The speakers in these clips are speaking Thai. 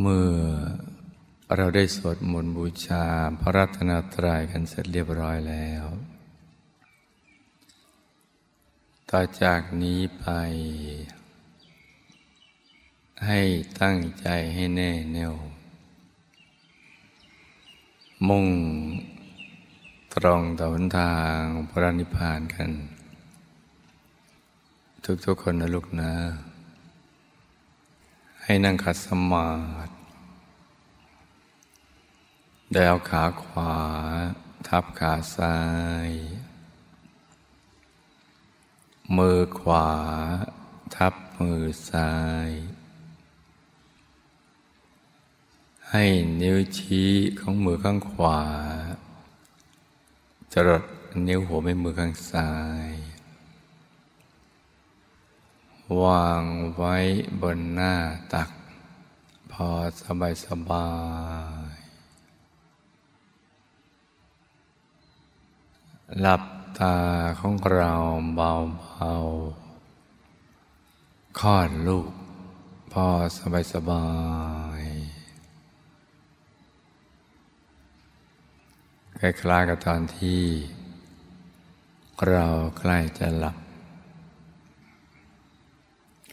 เมื่อเราได้สวดมนต์บูชาพระรัตนตรัยกันเสร็จเรียบร้อยแล้ว ต่อจากนี้ไป ให้ตั้งใจให้แน่แน่ว มุ่งตรงต่อหนทางพระนิพพานกัน ทุกๆคนนะลูกนะ ให้นั่งขัดสมาธิได้เอาขาขวา ทับขาซ้าย มือขวา ทับมือซ้าย ให้นิ้วชี้ของมือข้างขวา จรดนิ้วหัวแม่มือข้างซ้าย วางไว้บนหน้าตัก พอสบายสบาย หลับตาของเราเบาๆคลอดลูก พอสบายสบาย คล้ายๆกับตอนที่ เราใกล้จะหลับ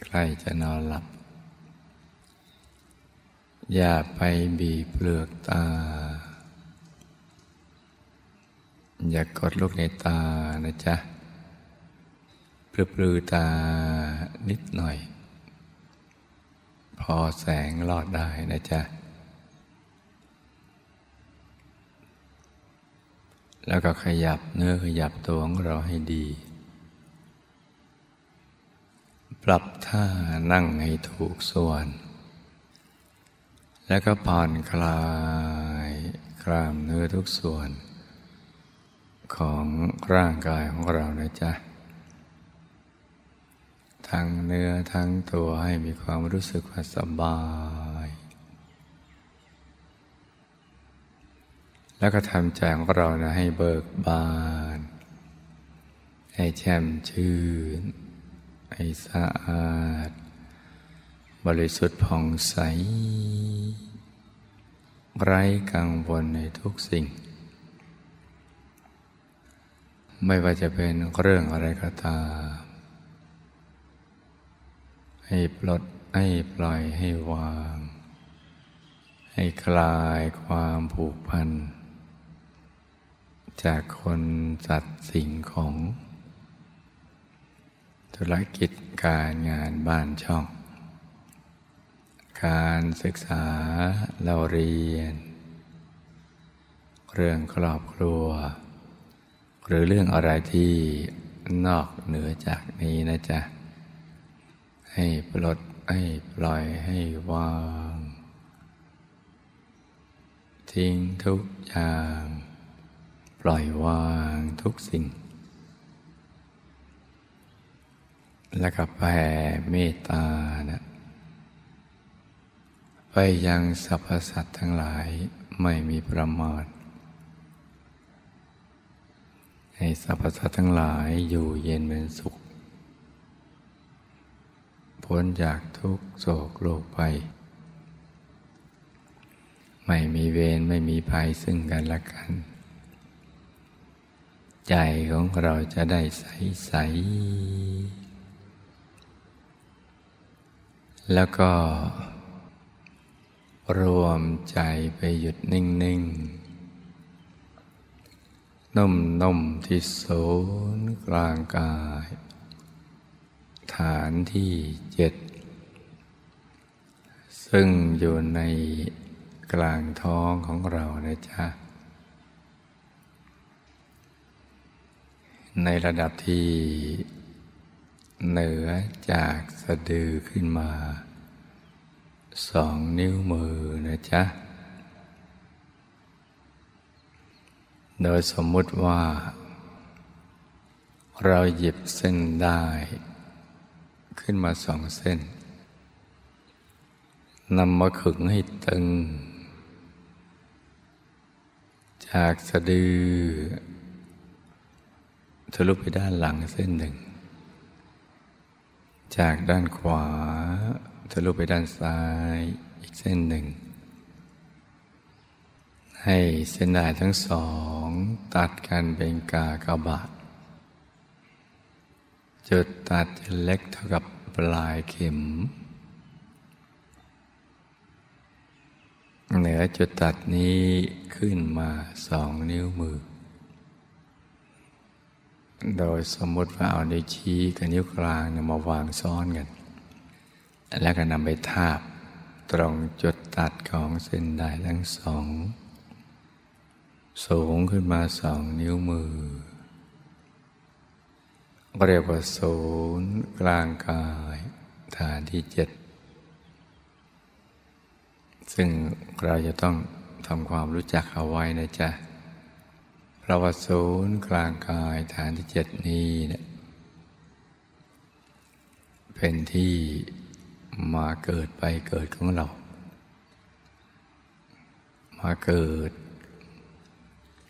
ใกล้จะนอนหลับ อย่าไปบีบเปลือกตา อย่ากกดลูกในตานะจ๊ะปลือปลือตานิดหน่อย พอแสงลอดได้นะจ๊ะ แล้วก็ขยับเนื้อขยับตัวของเราให้ดี ปรับท่านั่งให้ถูกส่วน แล้วก็ผ่อนคลายกล้ามเนื้อทุกส่วน ของร่างกายของเรานะจ๊ะ ทั้งเนื้อทั้งตัวให้มีความรู้สึกว่าสบาย แล้วก็ทำใจของเรานะให้เบิกบาน ให้แช่มชื่น ให้สะอาด บริสุทธิ์ผ่องใส ไร้กังวลในทุกสิ่ง ไม่ว่าจะเป็นเรื่องอะไรก็ตาม ให้ปลดให้ปล่อยให้วาง ให้คลายความผูกพัน จากคนสัตว์สิ่งของ ธุรกิจการงานบ้านช่อง การศึกษาเราเรียน เรื่องครอบครัว หรือเรื่องอะไรที่นอกเหนือจากนี้นะจ๊ะ ให้ปลดให้ปล่อยให้วาง ทิ้งทุกอย่าง ปล่อยวางทุกสิ่ง แล้วก็แผ่เมตตานะไปยังสรรพสัตว์ทั้งหลายไม่มีประมาทให้สรรพสัตว์ทั้งหลายอยู่เย็นเป็นสุข พ้นจากทุกโศกโลกไป ไม่มีเวรไม่มีภัยซึ่งกันและกัน ใจของเราจะได้ใสใส แล้วก็ รวมใจไปหยุดนิ่งๆนุ่มนุ่มที่ศูนย์กลางกาย ฐานที่เจ็ด ซึ่งอยู่ในกลางท้องของเรานะจ๊ะ ในระดับที่ เหนือจากสะดือขึ้นมาสองนิ้วมือนะจ๊ะ โดยสมมุติว่า เราหยิบเส้นได้ ขึ้นมาสองเส้นนำมาขึงให้ตึง จากสะดือทะลุไปด้านหลังเส้นหนึ่ง จากด้านขวาทะลุไปด้านซ้ายอีกเส้นหนึ่ง ให้เส้นด้ายทั้งสอง ตัดกันเป็นกากบาท จุดตัดจะเล็กเท่ากับปลายเข็ม เหนือจุดตัดนี้ขึ้นมาสองนิ้วมือ โดยสมมติว่าเอานิ้วชี้กับนิ้วกลางมาวางซ้อนกัน แล้วก็นำไปทาบตรงจุดตัดของเส้นได้ทั้งสอง สูงขึ้นมาสองนิ้วมือ เรียกว่าศูนย์กลางกายฐานที่เจ็ด ซึ่งเราจะต้องทำความรู้จักเอาไว้นะจ๊ะ เราะว่าศูนย์กลางกายฐานที่เจ็ดนี้เนี่ยเป็นที่มาเกิดไปเกิดของเรา มาเกิด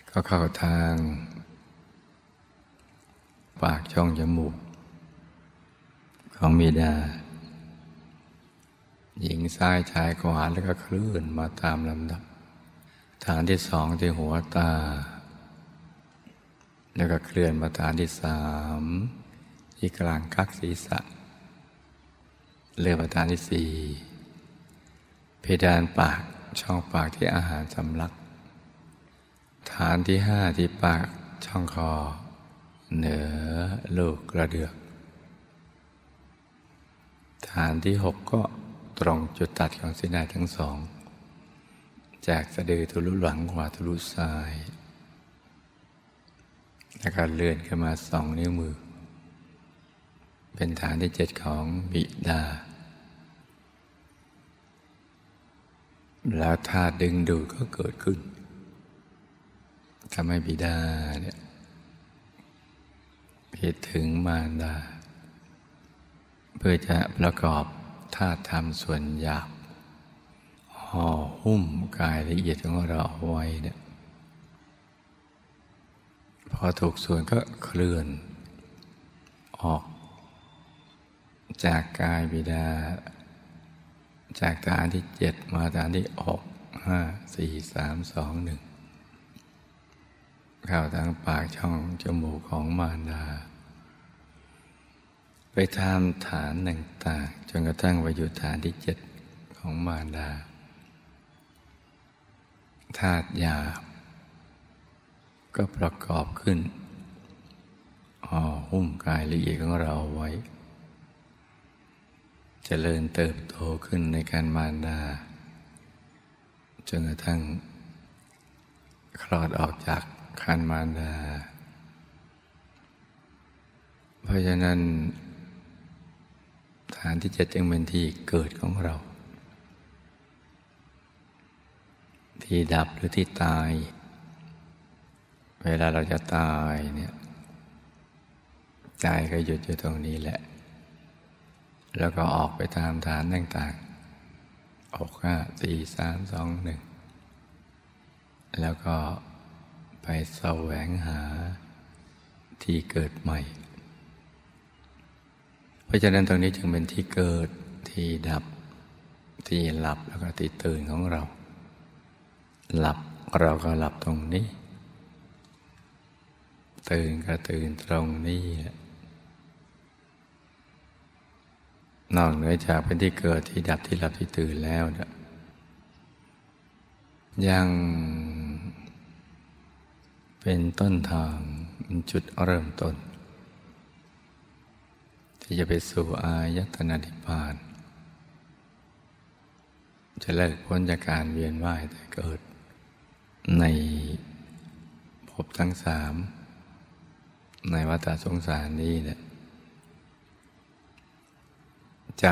ก็เข้าทาง ปากช่องจมูก ของมีดา หญิงซ้ายชายขวาแล้วก็คลื่นมาตามลำดับ ฐานที่สองที่หัวตา แล้วก็เคลื่อนมาฐานที่สามที่กลางกักศีรษะ เลื่อนมาฐานที่สี่เพดานปากช่องปากที่อาหารสำลัก ฐานที่ห้าที่ปากช่องคอ เหนือลูกกระเดือก ฐานที่หกก็ตรงจุดตัดของเส้นได้ทั้งสอง จากสะดือทะลุหลังขวาทะลุซ้าย แล้วก็เลื่อนขึ้นมาสองนิ้วมือ เป็นฐานที่เจ็ดของบิดา แล้วธาตุดึงดูดก็เกิดขึ้นทำให้บิดาเนี่ยคิดถึงมารดา เพื่อจะประกอบธาตุธรรมส่วนหยาบห่อหุ้มกายละเอียดของเราเอาไว้เนี่ย พอถูกส่วนก็เคลื่อน ออก จากกายบิดา จากฐานที่เจ็ดมาฐานที่หกห้าสี่สามสองหนึ่งเข้าทางปากช่องจมูกของมารดา ไปทำฐานหนึ่งต่างจนกระทั่งไปอยู่ฐานที่เจ็ดของมารดาธาตุหยาบ ก็ประกอบขึ้นห่อหุ้มกายละเอียดของเราไว้จเจริญเติบโตขึ้นในการมารดาจนกระทั่ง คลอดออกจากคันมารดา เพราะฉะนั้นฐานที่จะจึงเป็นที่เกิดของเรา ที่ดับหรือที่ตาย เวลาเราจะตายเนี่ยใจก็หยุดอยู่ตรงนี้แหละ แล้วก็ออกไปตามฐานต่างๆออกห้าสี่สามสองหนึ่งแล้วก็ไปแสวงหาที่เกิดใหม่ เพราะฉะนั้นตรงนี้จึงเป็นที่เกิดที่ดับ ที่หลับแล้วก็ที่ตื่นของเรา หลับเราก็หลับตรงนี้ ตื่นก็ตื่นตรงนี้นอกเหนือจากเป็นที่เกิดที่ดับที่หลับที่ตื่นแล้วนะยังเป็นต้นทางจุดเริ่มต้น ที่จะไปสู่อายตนะนิพพาน จะเลิกพ้นจากการเวียนว่ายแต่เกิดในภพทั้งสาม ในวัฏสงสารนี้เนี่ยใจ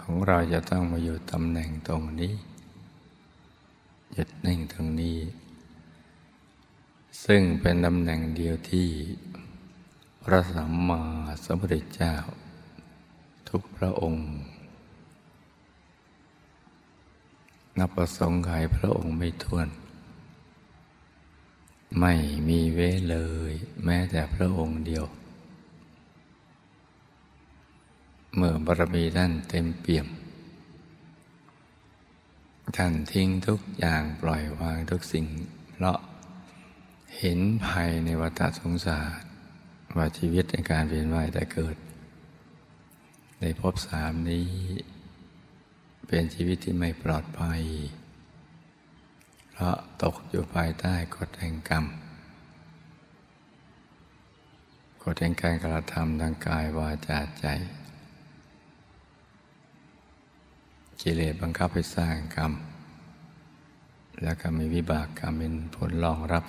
ของเราจะต้องมาอยู่ตำแหน่งตรงนี้หยุดนิ่งตรงนี้ ซึ่งเป็นตำแหน่งเดียวที่ พระสัมมาสัมพุทธเจ้า ทุกพระองค์ นับประสงค์ขพระองค์ไม่ท้วน ไม่มีเว้เลย แม้แต่พระองค์เดียว เมื่อบารมีท่านเต็มเปี่ยม ท่านทิ้งทุกอย่างปล่อยวางทุกสิ่ง เพราะเห็นภัยในวัฏสงสารว่าชีวิตในการเวียนว่ายแต่เกิด ในภพสามนี้ เป็นชีวิตที่ไม่ปลอดภัย พราะตกอยู่ภายใต้กฎแห่งกรรม กฎแห่งการกระทำทางกายวาจาใจ กิเลสบังคับให้สร้างกรรม แล้วก็มีวิบากกรรมเป็นผลรองรับ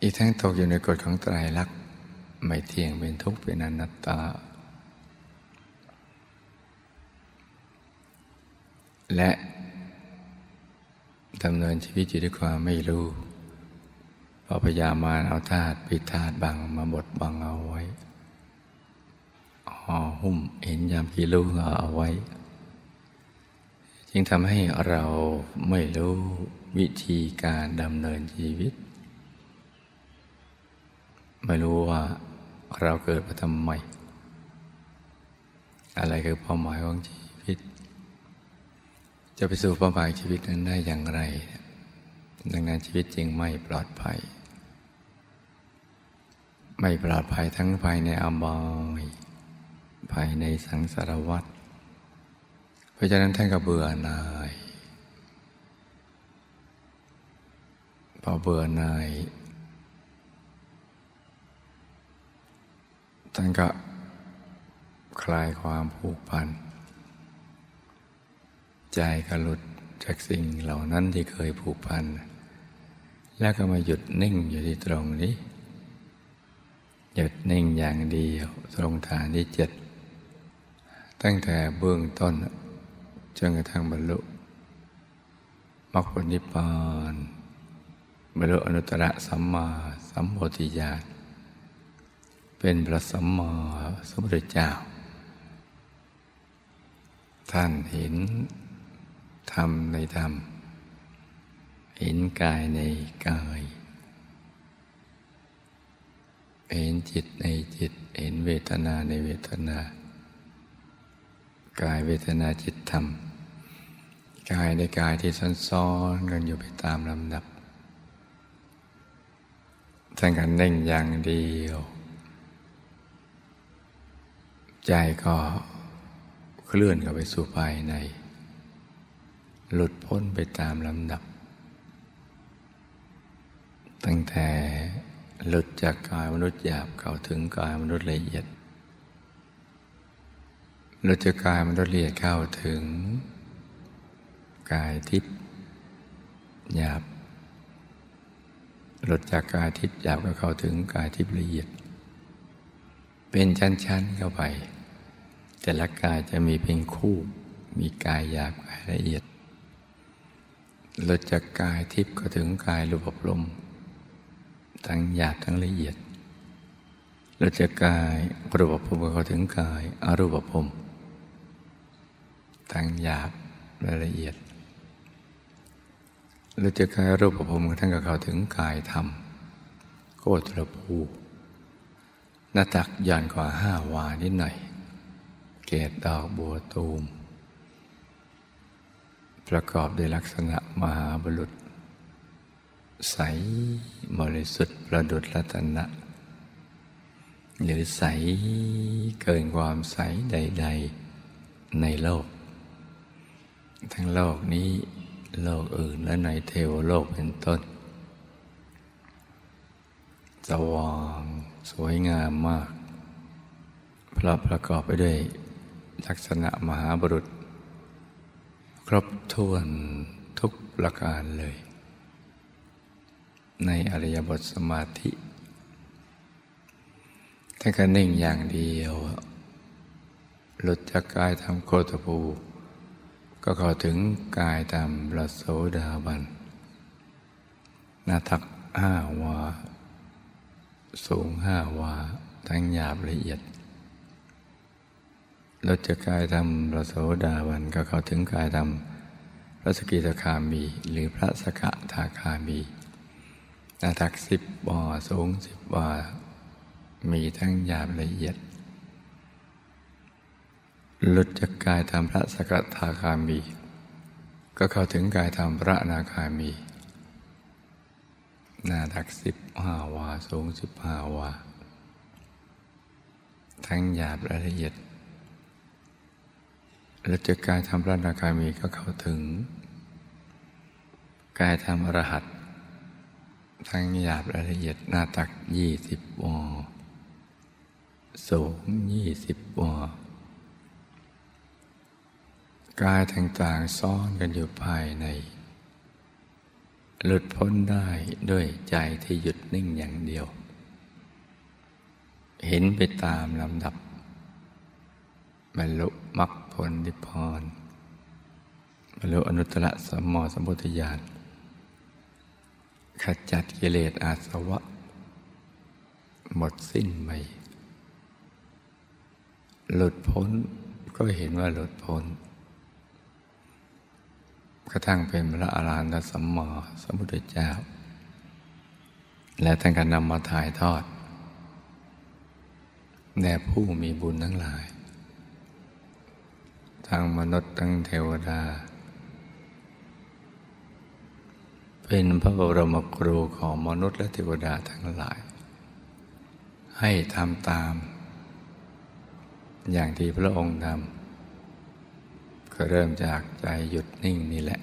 อีกทั้งตกอยู่ในกฎของไตรลักษณ์ไม่เที่ยงเป็นทุกข์เป็นอนัตตา และ ดำเนินชีวิตอยู่ด้วยความไม่รู้พอพยามารเอาธาตุปิธาตุบังมาบดบังเอาไว้ห่อหุ้มเห็นยามกี่ลูกเอาไว้ จึงทำให้เราไม่รู้วิธีการดำเนินชีวิต ไม่รู้ว่าเราเกิดมาทำไม อะไรคือเป้าหมายของชีวิต จะไปสู่เป้าหมายชีวิตนั้นได้อย่างไร ดังนั้นชีวิตจริงไม่ปลอดภัย ไม่ปลอดภัยทั้งภายในอบายภายในสังสารวัฏเพราะฉะนั้นท่านก็เบื่อหน่ายพอเบื่อหน่ายท่านก็คลายความผูกพัน ใจก็หลุดจากสิ่งเหล่านั้นที่เคยผูกพัน แล้วก็มาหยุดนิ่งอยู่ที่ตรงนี้ หยุดนิ่งอย่างเดียวตรงฐานที่เจ็ด ตั้งแต่เบื้องต้นจนกระทั่งบรรลุมรรคผลนิพพานบรรลุอนุตตรสัมมาสัมโพธิญาณเป็นพระสัมมาสัมพุทธเจ้า ท่านเห็น ธรรมในธรรม เห็นกายในกาย เห็นจิตในจิต เห็นเวทนาในเวทนา กายเวทนาจิตธรรม กายในกายที่ซ้อนๆกันอยู่ไปตามลำดับท่านกันเน่งอย่างเดียว ใจก็เคลื่อนเข้าไปสู่ภายใน หลุดพ้นไปตามลำดับ ตั้งแต่หลุดจากกายมนุษย์หยาบเข้าถึงกายมนุษย์ละเอียดหลุดจากกายมนุษย์ละเอียดเข้าถึง กายทิพย์หยาบหลุดจากกายทิพย์หยาบก็เข้าถึงกายทิพย์ละเอียด เป็นชั้นๆเข้าไป แต่ละกายจะมีเป็นคู่ มีกายหยาบกายละเอียด หลุดจากกายทิพย์ก็ถึงกายรูปภพทั้งหยาบทั้งละเอียดเราจะกายรูปภพเขาถึงกายอรูปภพทั้งหยาบและละเอียดเราจะกายรูปภพทั้งกับเขาถึงกายธรรมโกตรภูหน้าตักย่อนกว่าห้าวานิดหน่อย เกตดอกบัวตูม ประกอบด้วยลักษณะมหาบุรุษ ใสบริสุทธิ์ประดุจรัตนะ หรือใสเกินความใสใด ๆ ในโลก ทั้งโลกนี้โลกอื่นและในเทวโลกเป็นต้น สว่างสวยงามมาก เพราะประกอบไปด้วยลักษณะมหาบุรุษ ครบถ้วนทุกประการเลย ในอริยบทสมาธิ ถ้าก็นิ่งอย่างเดียว หลุดจากกายทำโคตภูก็เข้าถึงกายตามประโสดาบัน นาทักห้าวา สูงห้าวา ทั้งหยาบละเอียด หลุดจากกายทำระโสดาบันก็เข้าถึงกายทำพระสกิทาคามี หรือพระสกทาคามีนาตักสิบบ่อสูงสิบบ่อมีทั้งหยาบละเอียด หลุดจากกายทำพระสกทาคามี ก็เข้าถึงกายธรรมพระนาคามีนาตักสิบห้าวาสูงสิบห้าวาทั้งหยาบละเอียด และจากกายธรรมพระนาคามีก็เข้าถึง กายธรรมอรหัตทั้งหยาบละเอียดหน้าตักยี่สิบวาสูงยี่สิบวากายต่างๆซ่อนกันอยู่ภายใน หลุดพ้นได้ด้วยใจที่หยุดนิ่งอย่างเดียว เห็นไปตามลำดับบรรลุมรรค ผลนิพพานบรรลุอนุตตรสัมมาสัมพุทธญาณขจัดกิเลสอาสวะ หมดสิ้นไปหลุดพ้นก็เห็นว่าหลุดพ้น กระทั่งเป็นพระอรหันตสัมมาสัมพุทธเจ้า และท่านก็นำมาถ่ายทอดแด่ผู้มีบุญทั้งหลาย ทั้งมนุษย์ทั้งเทวดา เป็นพระบรมครูของมนุษย์และเทวดาทั้งหลาย ให้ทำตาม อย่างที่พระองค์ทำก็เริ่มจากใจหยุดนิ่งนี่แหละ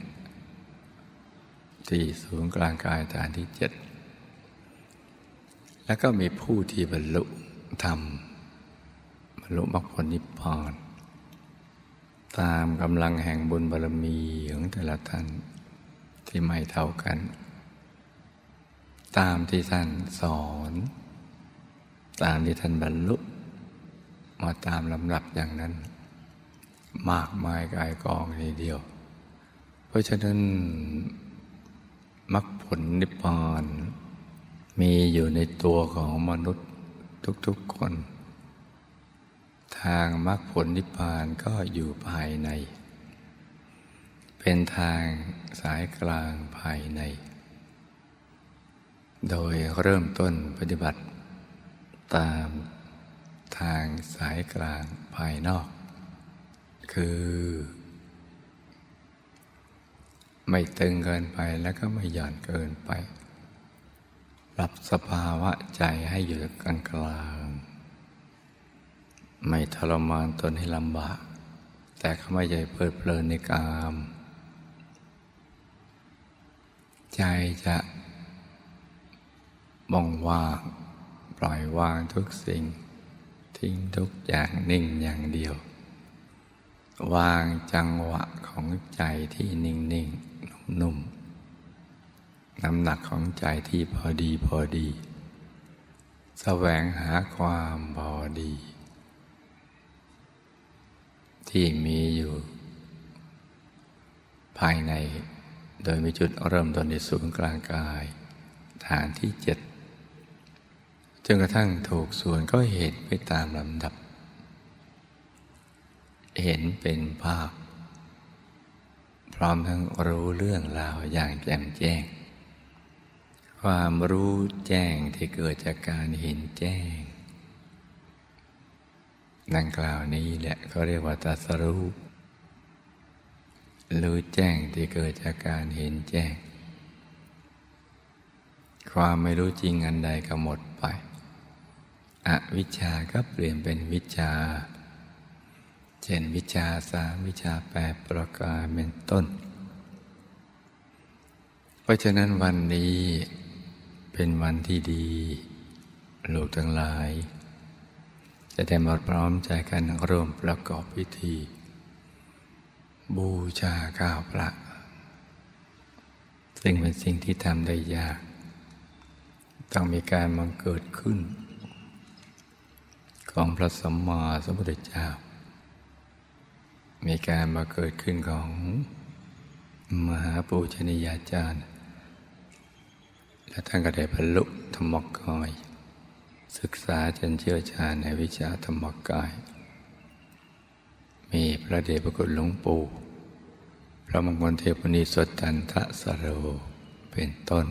ที่ศูนย์กลางกายฐานที่เจ็ดแล้วก็มีผู้ที่บรรลุธรรมบรรลุมรรคผลนิพพาน ตามกำลังแห่งบุญบารมีของแต่ละท่านที่ไม่เท่ากัน ตามที่ท่านสอน ตามที่ท่านบรรลุมาตามลำดับอย่างนั้น มากมายกายกองทีเดียว เพราะฉะนั้นมรรคผลนิพพานมีอยู่ในตัวของมนุษย์ทุกๆคน ทางมรรคผลนิพพานก็อยู่ภายใน เป็นทางสายกลางภายใน โดยเริ่มต้นปฏิบัติ ตามทางสายกลางภายนอก คือ ไม่ตึงเกินไปแล้วก็ไม่หย่อนเกินไป ปรับสภาวะใจให้อยู่กลางกลาง ไม่ทรมานตนให้ลำบาก แต่ก็ไม่ใจเพลิดเพลินในกาม ใจจะบ่องว่างปล่อยวางทุกสิ่ง ทิ้งทุกอย่างนิ่งอย่างเดียว วางจังหวะของใจที่นิ่งนิ่งนุ่มๆน้ำหนักของใจที่พอดีพอดี แสวงหาความพอดี ที่มีอยู่ภายในโดยมีจุดเริ่มต้นในศูนย์กลางกาย ฐานที่เจ็ดจนกระทั่งถูกส่วนก็เห็นไปตามลำดับ เห็นเป็นภาพ พร้อมทั้งรู้เรื่องราวอย่างแจ่มแจ้ง ความรู้แจ้งที่เกิดจากการเห็นแจ้ง ดังกล่าวนี้แหละเขาเรียกว่าตัสรู้รู้แจ้งที่เกิดจากการเห็นแจ้ง ความไม่รู้จริงอันใดก็หมดไป อวิชชาก็เปลี่ยนเป็นวิชา เช่นวิชาสามวิชาแปดประการเป็นต้น เพราะฉะนั้นวันนี้เป็นวันที่ดีลูกทั้งหลาย จะได้มาพร้อมใจกันร่วมประกอบพิธี บูชาข้าวพระ ซึ่งเป็นสิ่งที่ทำได้ยาก ต้องมีการมังเกิดขึ้น ของพระสัมมาสัมพุทธเจ้า มีการมาเกิดขึ้นของมหาปูชนียาจารย์ และท่านก็ได้บรรลุธรรมกาย ศึกษาจนเชี่ยวชาญในวิชาธรรมกาย มีพระเดชพระคุณหลวงปู่พระมงคลเทพนิสตันทะสโรเป็นต้น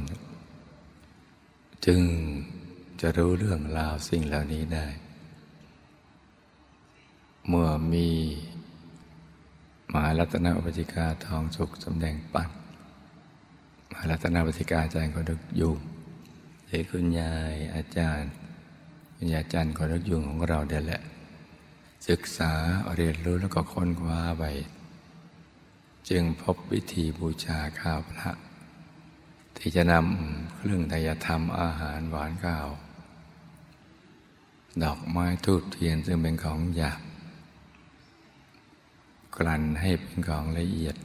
จึงจะรู้เรื่องราวสิ่งเหล่านี้ได้ เมื่อมีมหารัตนอุปจิกาทองสุขสำแดงปันมหารัตนอุปจิกาอาจารย์คนรึกยุงหรือคุณยายอาจารย์ คุณยายอาจารย์คนรึกยุงของเราเดียแหละ ศึกษาเรียนรู้แล้วก็ค้นคว้าไป จึงพบวิธีบูชาข้าวพระ ที่จะนำเครื่องทายธรรมอาหารหวานข้าว ดอกไม้ทูบเทียนซึ่งเป็นของหยาบกลั่นให้เป็นของละเอียด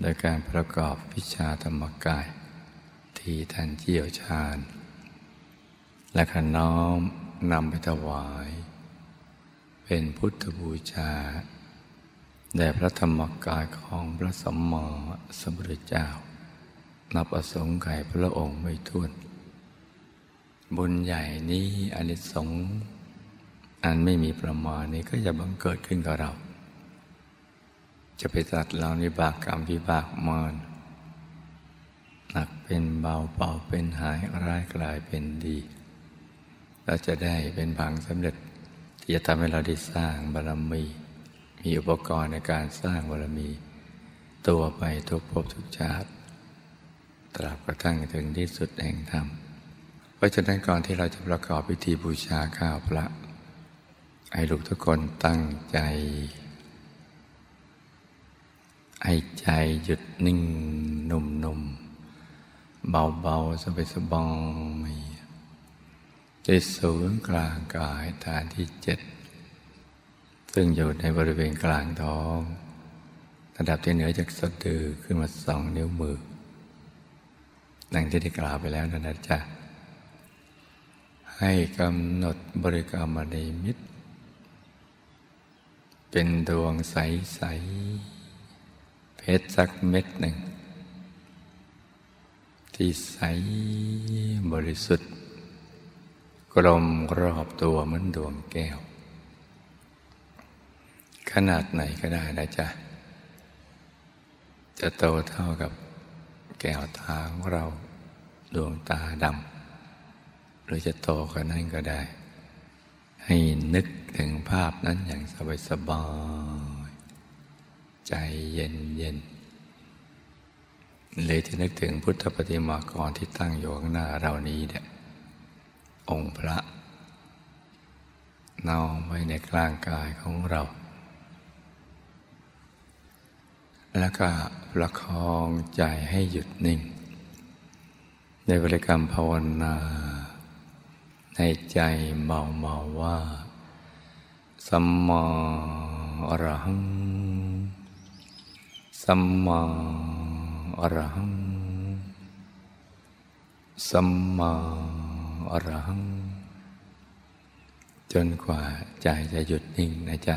โดยการประกอบวิชาธรรมกาย ที่ท่านเจี่ยวชาญ และขน้อม นำไปถวาย เป็นพุทธบูชาแด่พระธรรมกายของพระสัมมาสัมพุทธเจ้า นับอสงไขยพระองค์ไม่ท้วน บุญใหญ่นี้อนิสงส์อันไม่มีประมาณนี้ก็จะบังเกิดขึ้นกับเรา จะไปตัดเราในบากกรรมวิบากมอนหนักเป็นเบาเบาเป็นหายร้ายกลายเป็นดี เราจะได้เป็นผังสำเร็จ ที่จะทำให้เราได้สร้างบารมี มีอุปกรณ์ในการสร้างบารมี ตัวไปทุกภพทุกชาติ ตราบกระทั่งถึงที่สุดแห่งธรรม เพราะฉะนั้นก่อนที่เราจะประกอบพิธีบูชาข้าวพระ ให้ลูกทุกคนตั้งใจให้ใจหยุดนิ่งหนุ่มนุ่มเบาเบาสบายสบาย ใจศูนย์กลางกายฐานที่เจ็ดซึ่งอยู่ในบริเวณกลางท้อง ระดับที่เหนือจากสะดือขึ้นมาสองนิ้วมือดังที่ได้กล่าวไปแล้วนะนะจ๊ะ ให้กำหนดบริกรรมในมิต เป็นดวงใส ๆ เพชรสักเม็ดหนึ่ง ที่ใสบริสุทธิ์ กลมรอบตัวเหมือนดวงแก้ว ขนาดไหนก็ได้นะจ๊ะ จะโตเท่ากับแก้วตาของเราดวงตาดำหรือจะโตกว่านั้นก็ได้ ให้นึกถึงภาพนั้นอย่างสบายใจเย็นเย็นเลยที่นึกถึงพุทธปฏิมากรที่ตั้งอยู่ข้างหน้าเรานี้เนี่ย องค์พระน้อมไว้ในกลางกายของเรา แล้วก็ประคองใจให้หยุดนิ่ง ในบริกรรมภาวนาในใจเมาเมาว่า สัมมาอรหัง สัมมาอรหัง สัมมา อรัง จนกว่าใจจะหยุดนิ่งนะจ๊ะ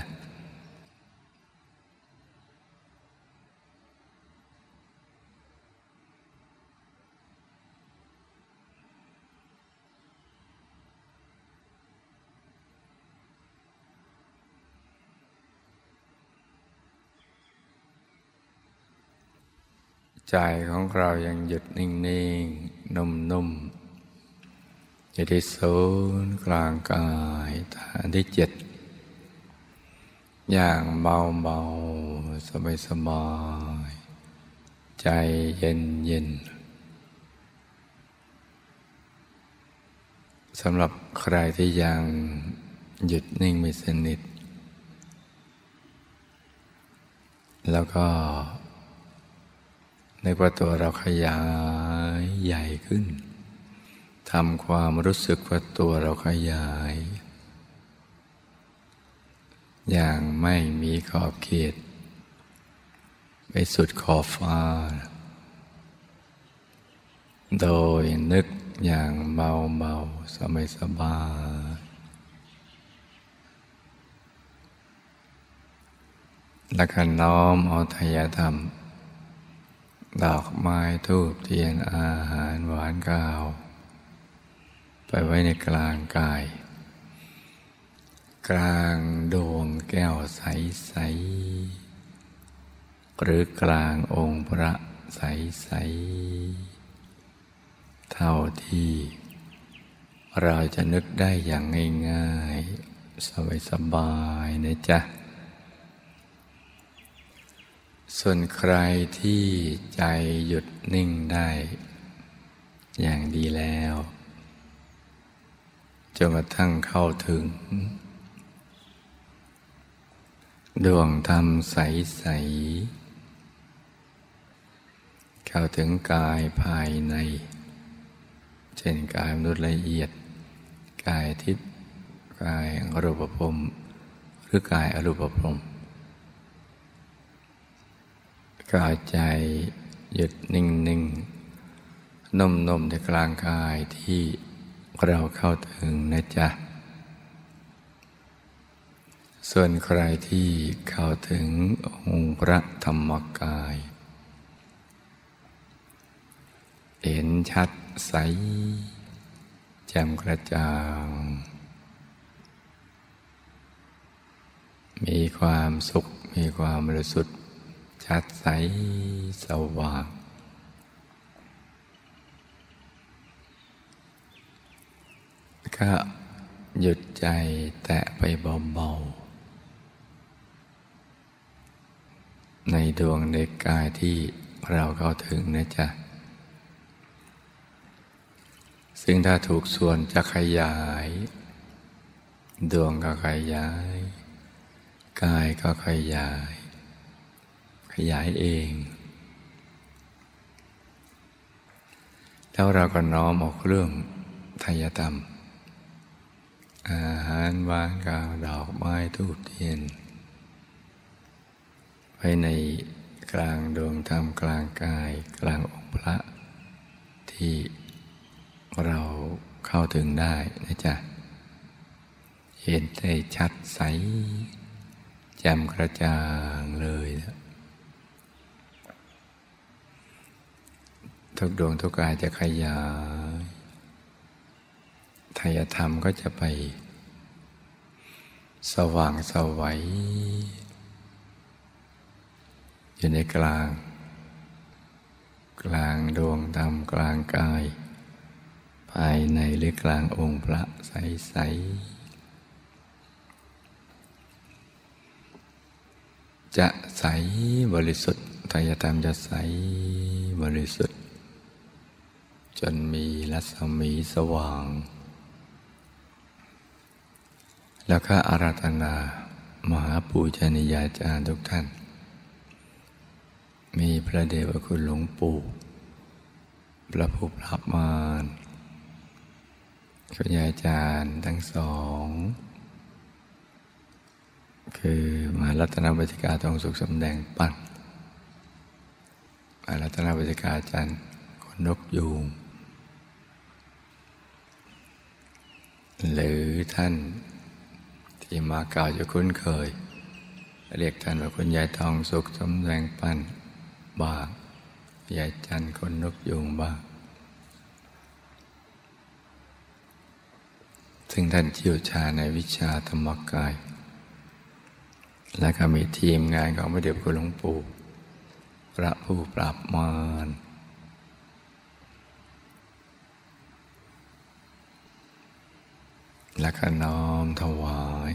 ใจของเรายังหยุดนิ่งๆนุ่มๆ อยู่ที่ศูนย์กลางกายฐานที่เจ็ดอย่างเบาๆสบายๆใจเย็นๆสำหรับใครที่ยังหยุดนิ่งไม่สนิท แล้วก็ในว่าตัวเราขยายใหญ่ขึ้น ทำความรู้สึกว่าตัวเราขยาย อย่างไม่มีขอบเขต ไปสุดขอบฟ้า โดยนึกอย่างเบาเบาสบายสบายและก็น้อมเอาทายธรรม ดอกไม้ทูบเทียนอาหารหวานกาว ไปไว้ในกลางกาย กลางดวงแก้วใส ๆ หรือกลางองค์พระใส ๆ เท่าที่ เราจะนึกได้อย่างง่าย ๆ สบายๆนะจ๊ะส่วนใครที่ใจหยุดนิ่งได้ อย่างดีแล้ว จนกระทั่งเข้าถึง ดวงธรรมใสๆเข้าถึงกายภายใน เช่นกายมนุษย์ละเอียด กายทิพย์กายอรูปภพหรือกายอรูปภพกายใจหยุดนิ่งนิ่งนุ่มนุ่มในกลางกายที่ เราเข้าถึงนะจ๊ะ ส่วนใครที่เข้าถึงองค์พระธรรมกาย เห็นชัดใส แจ่มกระจ่าง มีความสุข มีความบริสุทธิ์ชัดใสสว่าง ก็หยุดใจแตะไปเบาๆ ในดวงในกายที่เราเข้าถึงนะจ๊ะ ซึ่งถ้าถูกส่วนจะขยาย ดวงก็ขยาย กายก็ขยาย ขยายเอง แล้วเราก็น้อมออกเรื่องทายธรรม อาหารหวานกาวดอกไม้ทูบเทียนไว้ในกลางดวงธรรมกลางกายกลางองค์พระ ที่เราเข้าถึงได้นะจ๊ะ เห็นได้ชัดใสแจ่มกระจ่างเลยนะทุกดวงทุกกายจะขยาย ทายธรรมก็จะไป สว่างสวัยอยู่ในกลาง กลางดวงธรรมกลางกาย ภายในหรือกลางองค์พระใสๆจะใสบริสุทธิ์ทายธรรมจะใสบริสุทธิ์ จนมีรัศมีสว่าง แล้วก็อาราธนา มหาปูชนียาจารย์ทุกท่าน มีพระเดชพระคุณหลวงปู่พระผู้ปราบมารคุณยาจารย์ทั้งสอง คือมหารัตนบัติกาทองสุขสำแดงปั้นมารัตนบัติกาจันคนนกยูงหรือท่าน ที่มาเก่าจะคุ้นเคย เรียกท่านว่าคุณยายทองสุขสมแรงปั้นบ้างยายจันคนนกยุงบ้าง ซึ่งท่านเชี่ยวชาญในวิชาธรรมกาย และก็มีทีมงานของพระเดชคุณหลวงปู่พระผู้ปราบมาร และก็น้อมถวาย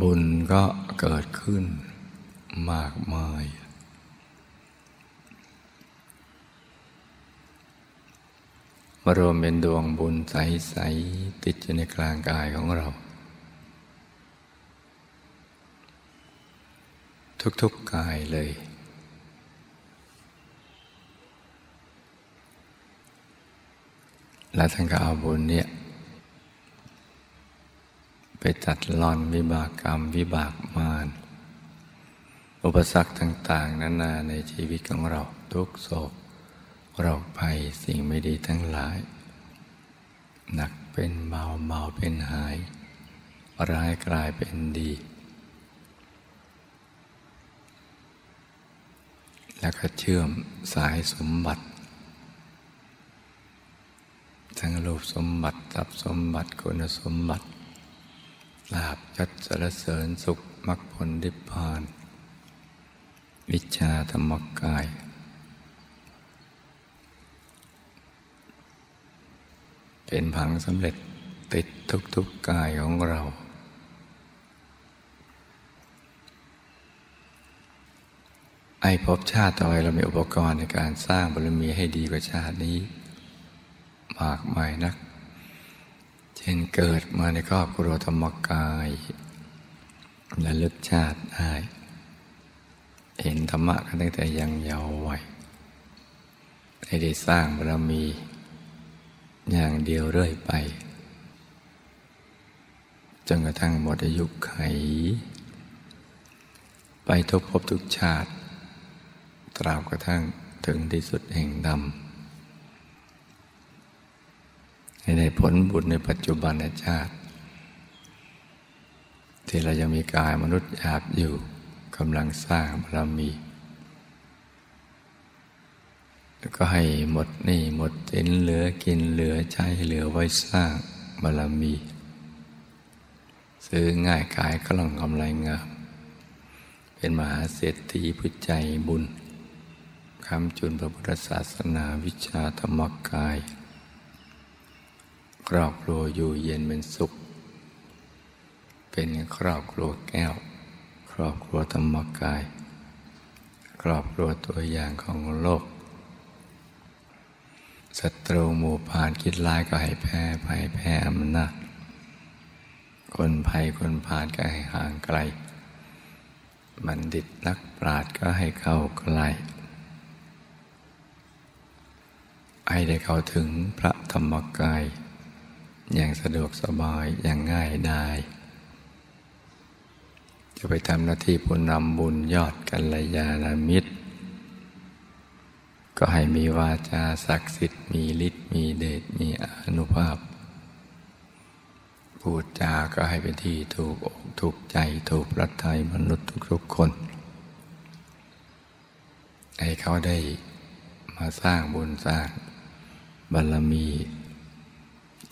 บุญก็เกิดขึ้นมากมาย มารวมเป็นดวงบุญใส ๆ ติดอยู่ในกลางกายของเรา ทุก ๆกายเลย แล้วท่านก็เอาบุญเนี่ย ไปตัดลอนวิบากกรรมวิบากมารอุปสรรคต่าง ๆ นานาในชีวิตของเราทุกโศกโรคภัยสิ่งไม่ดีทั้งหลาย หนักเป็นเบาเบาเป็นหาย ร้ายกลายเป็นดี แล้วก็เชื่อมสายสมบัติ ทั้งรูปสมบัติทรัพสมบัติคุณสมบัติลาบยศสารเสริญสุขมรรคผลนิพพาน วิชาธรรมกาย เป็นผังสำเร็จติดทุกๆกกายของเรา ไอพบชาติต่อไปเรามีอุปกรณ์ในการสร้างบารมีให้ดีกว่าชาตินี้ มากมายนัก เช่นเกิดมาในครอบครัวธรรมกายและลึกชาติได้เห็นธรรมะกันตั้งแต่ยังเยาว์วัยได้สร้างบารมีอย่างเดียวเรื่อยไปจนกระทั่งหมดอายุไข ไปทุกภพทุกชาติ ตราบกระทั่งถึงที่สุดแห่งดำ ให้ได้ผลบุญในปัจจุบันชาติ ที่เรายังมีกายมนุษย์หยาบอยู่กำลังสร้างบารมีแล้วก็ให้หมดนี่หมดสินเหลือกินเหลือใช้เหลือไว้สร้างบารมี ซื้อง่ายขายก็ล่องกำไรงาม เป็นมหาเศรษฐีผู้ใจบุญคำจุนพระพุทธศาสนาวิชาธรรมกาย รอบครัวอยู่เย็นเป็นสุข เป็นครอบครัวแก้ว ครอบครัวธรรมกาย ครอบครัวตัวอย่างของโลกศัตรูหมู่ผ่านคิดร้ายก็ให้แพ้ภัยแพ้อำนาจคนภัยคนผ่านก็ให้ห่างไกล บัณฑิตนักปราชญ์ก็ให้เข้าใกล้ให้ได้เข้าถึงพระธรรมกาย อย่างสะดวกสบายอย่างง่ายได้ จะไปทำหน้าที่ผู้นำบุญยอดกัลยาณมิตร ก็ให้มีวาจาศักดิ์สิทธิ์มีฤทธิ์มีเดชมีอนุภาพ พูดจาก็ให้เป็นที่ถูกอกถูกใจถูกรัทัยมนุษย์ทุกๆคนให้เขาได้มาสร้างบุญสร้างบารมี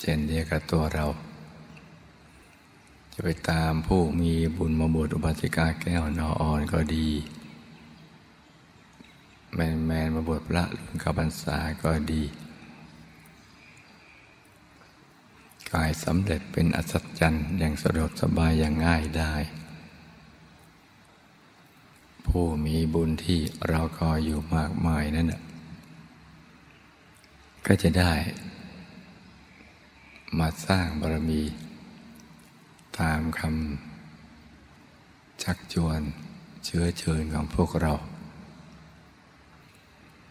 เช่นเดียวกับตัวเรา จะไปตามผู้มีบุญมาบวชอุบาสิกาแก้วนออ่อนก็ดี แมนแมนมาบวชพระรุ่นกับพรรษาก็ดีกายสำเร็จเป็นอัศจรรย์อย่างสะดวกสบายอย่างง่ายได้ ผู้มีบุญที่เราคอยอยู่มากมายนั่นนะก็จะได้ มาสร้างบารมี ตามคำชักชวนเชื้อเชิญของพวกเรา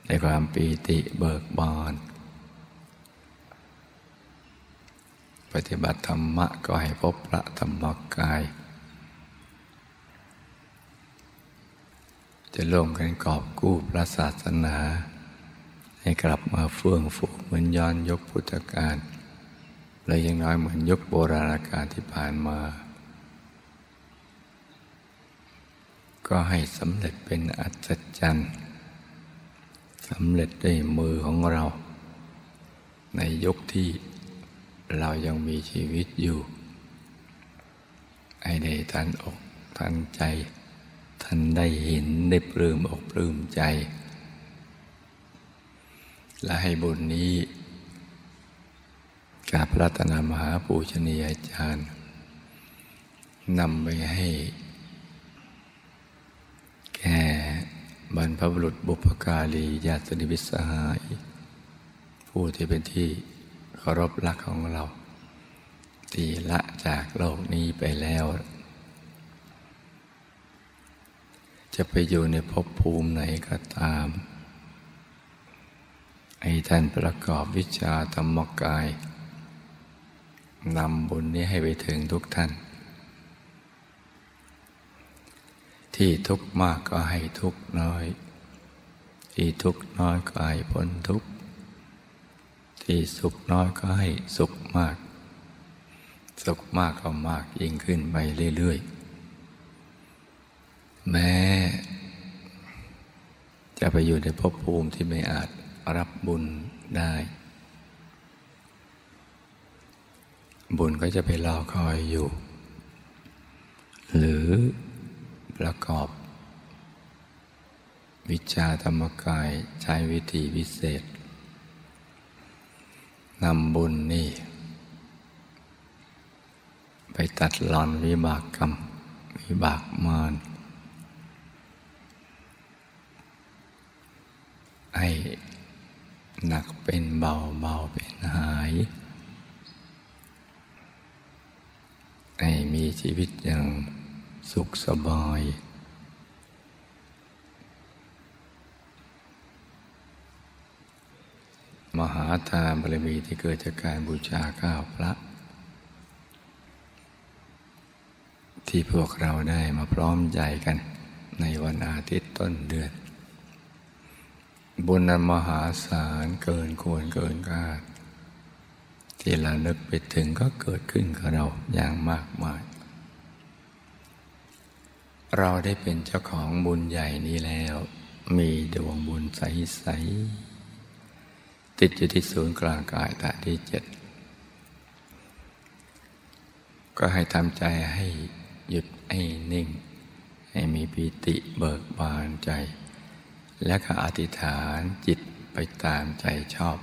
ในความปีติเบิกบานปฏิบัติธรรมะก็ให้พบพระธรรมกาย จะร่วมกันกอบกู้พระศาสนา ให้กลับมาเฟื่องฟูเหมือนย้อนยกพุทธกาล และยังน้อยเหมือนยกโบราณกาลที่ผ่านมา ก็ให้สำเร็จเป็นอัศจรรย์สำเร็จด้วยมือของเรา ในยุคที่เรายังมีชีวิตอยู่ให้ได้ทันอกทันใจ ท่านได้เห็นได้ปลื้มอกปลื้มใจ และให้บุญนี้ กาพระตนามหาปูชนียาจารย์นำไปให้ แก่บรรพบุรุษบุพการีญาติสนิทสหาย ผู้ที่เป็นที่เคารพรักของเรา ตีละจากโลกนี้ไปแล้ว จะไปอยู่ในภพภูมิไหนก็ตามให้ท่านประกอบวิชาธรรมกาย นำบุญนี้ให้ไปถึงทุกท่าน ที่ทุกมากก็ให้ทุกน้อย ที่ทุกน้อยก็ให้พ้นทุก ที่สุขน้อยก็ให้สุขมาก สุขมากก็มากยิ่งขึ้นไปเรื่อยๆ แม้จะไปอยู่ในภพภูมิที่ไม่อาจรับบุญได้ บุญก็จะไปรอคอยอยู่ หรือประกอบ วิชาธรรมกายใช้วิธีพิเศษนำบุญนี่ ไปตัดหลอนวิบากกรรม วิบากมารให้หนักเป็นเบาเบาเป็นหาย ให้มีชีวิตอย่างสุขสบาย มหาทานบารมีที่เกิดจากการบูชาข้าวพระ ที่พวกเราได้มาพร้อมใจกันในวันอาทิตย์ต้นเดือน บุญนั้นมหาศาลเกินควรเกินคาด ที่เรานึกไปถึงก็เกิดขึ้นกับเราอย่างมากมาย เราได้เป็นเจ้าของบุญใหญ่นี้แล้ว มีดวงบุญใส ๆ ติดอยู่ที่ศูนย์กลางกายตาที่เจ็ด ก็ให้ทำใจให้หยุดให้นิ่ง ให้มีปิติเบิกบานใจ และก็อธิษฐานจิตไปตามใจชอบ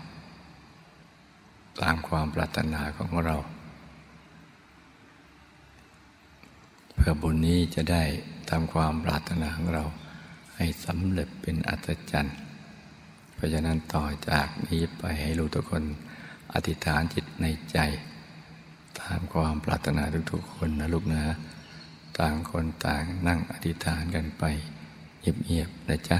ตามความปรารถนาของเรา เพื่อบุญนี้จะได้ทำความปรารถนาของเรา ให้สำเร็จเป็นอัศจรรย์ เพราะฉะนั้นต่อจากนี้ไปให้ลูกทุกคนอธิษฐานจิตในใจ ตามความปรารถนาทุกๆคนนะลูกนะ ต่างคนต่างนั่งอธิษฐานกันไปเงียบๆนะจ๊ะ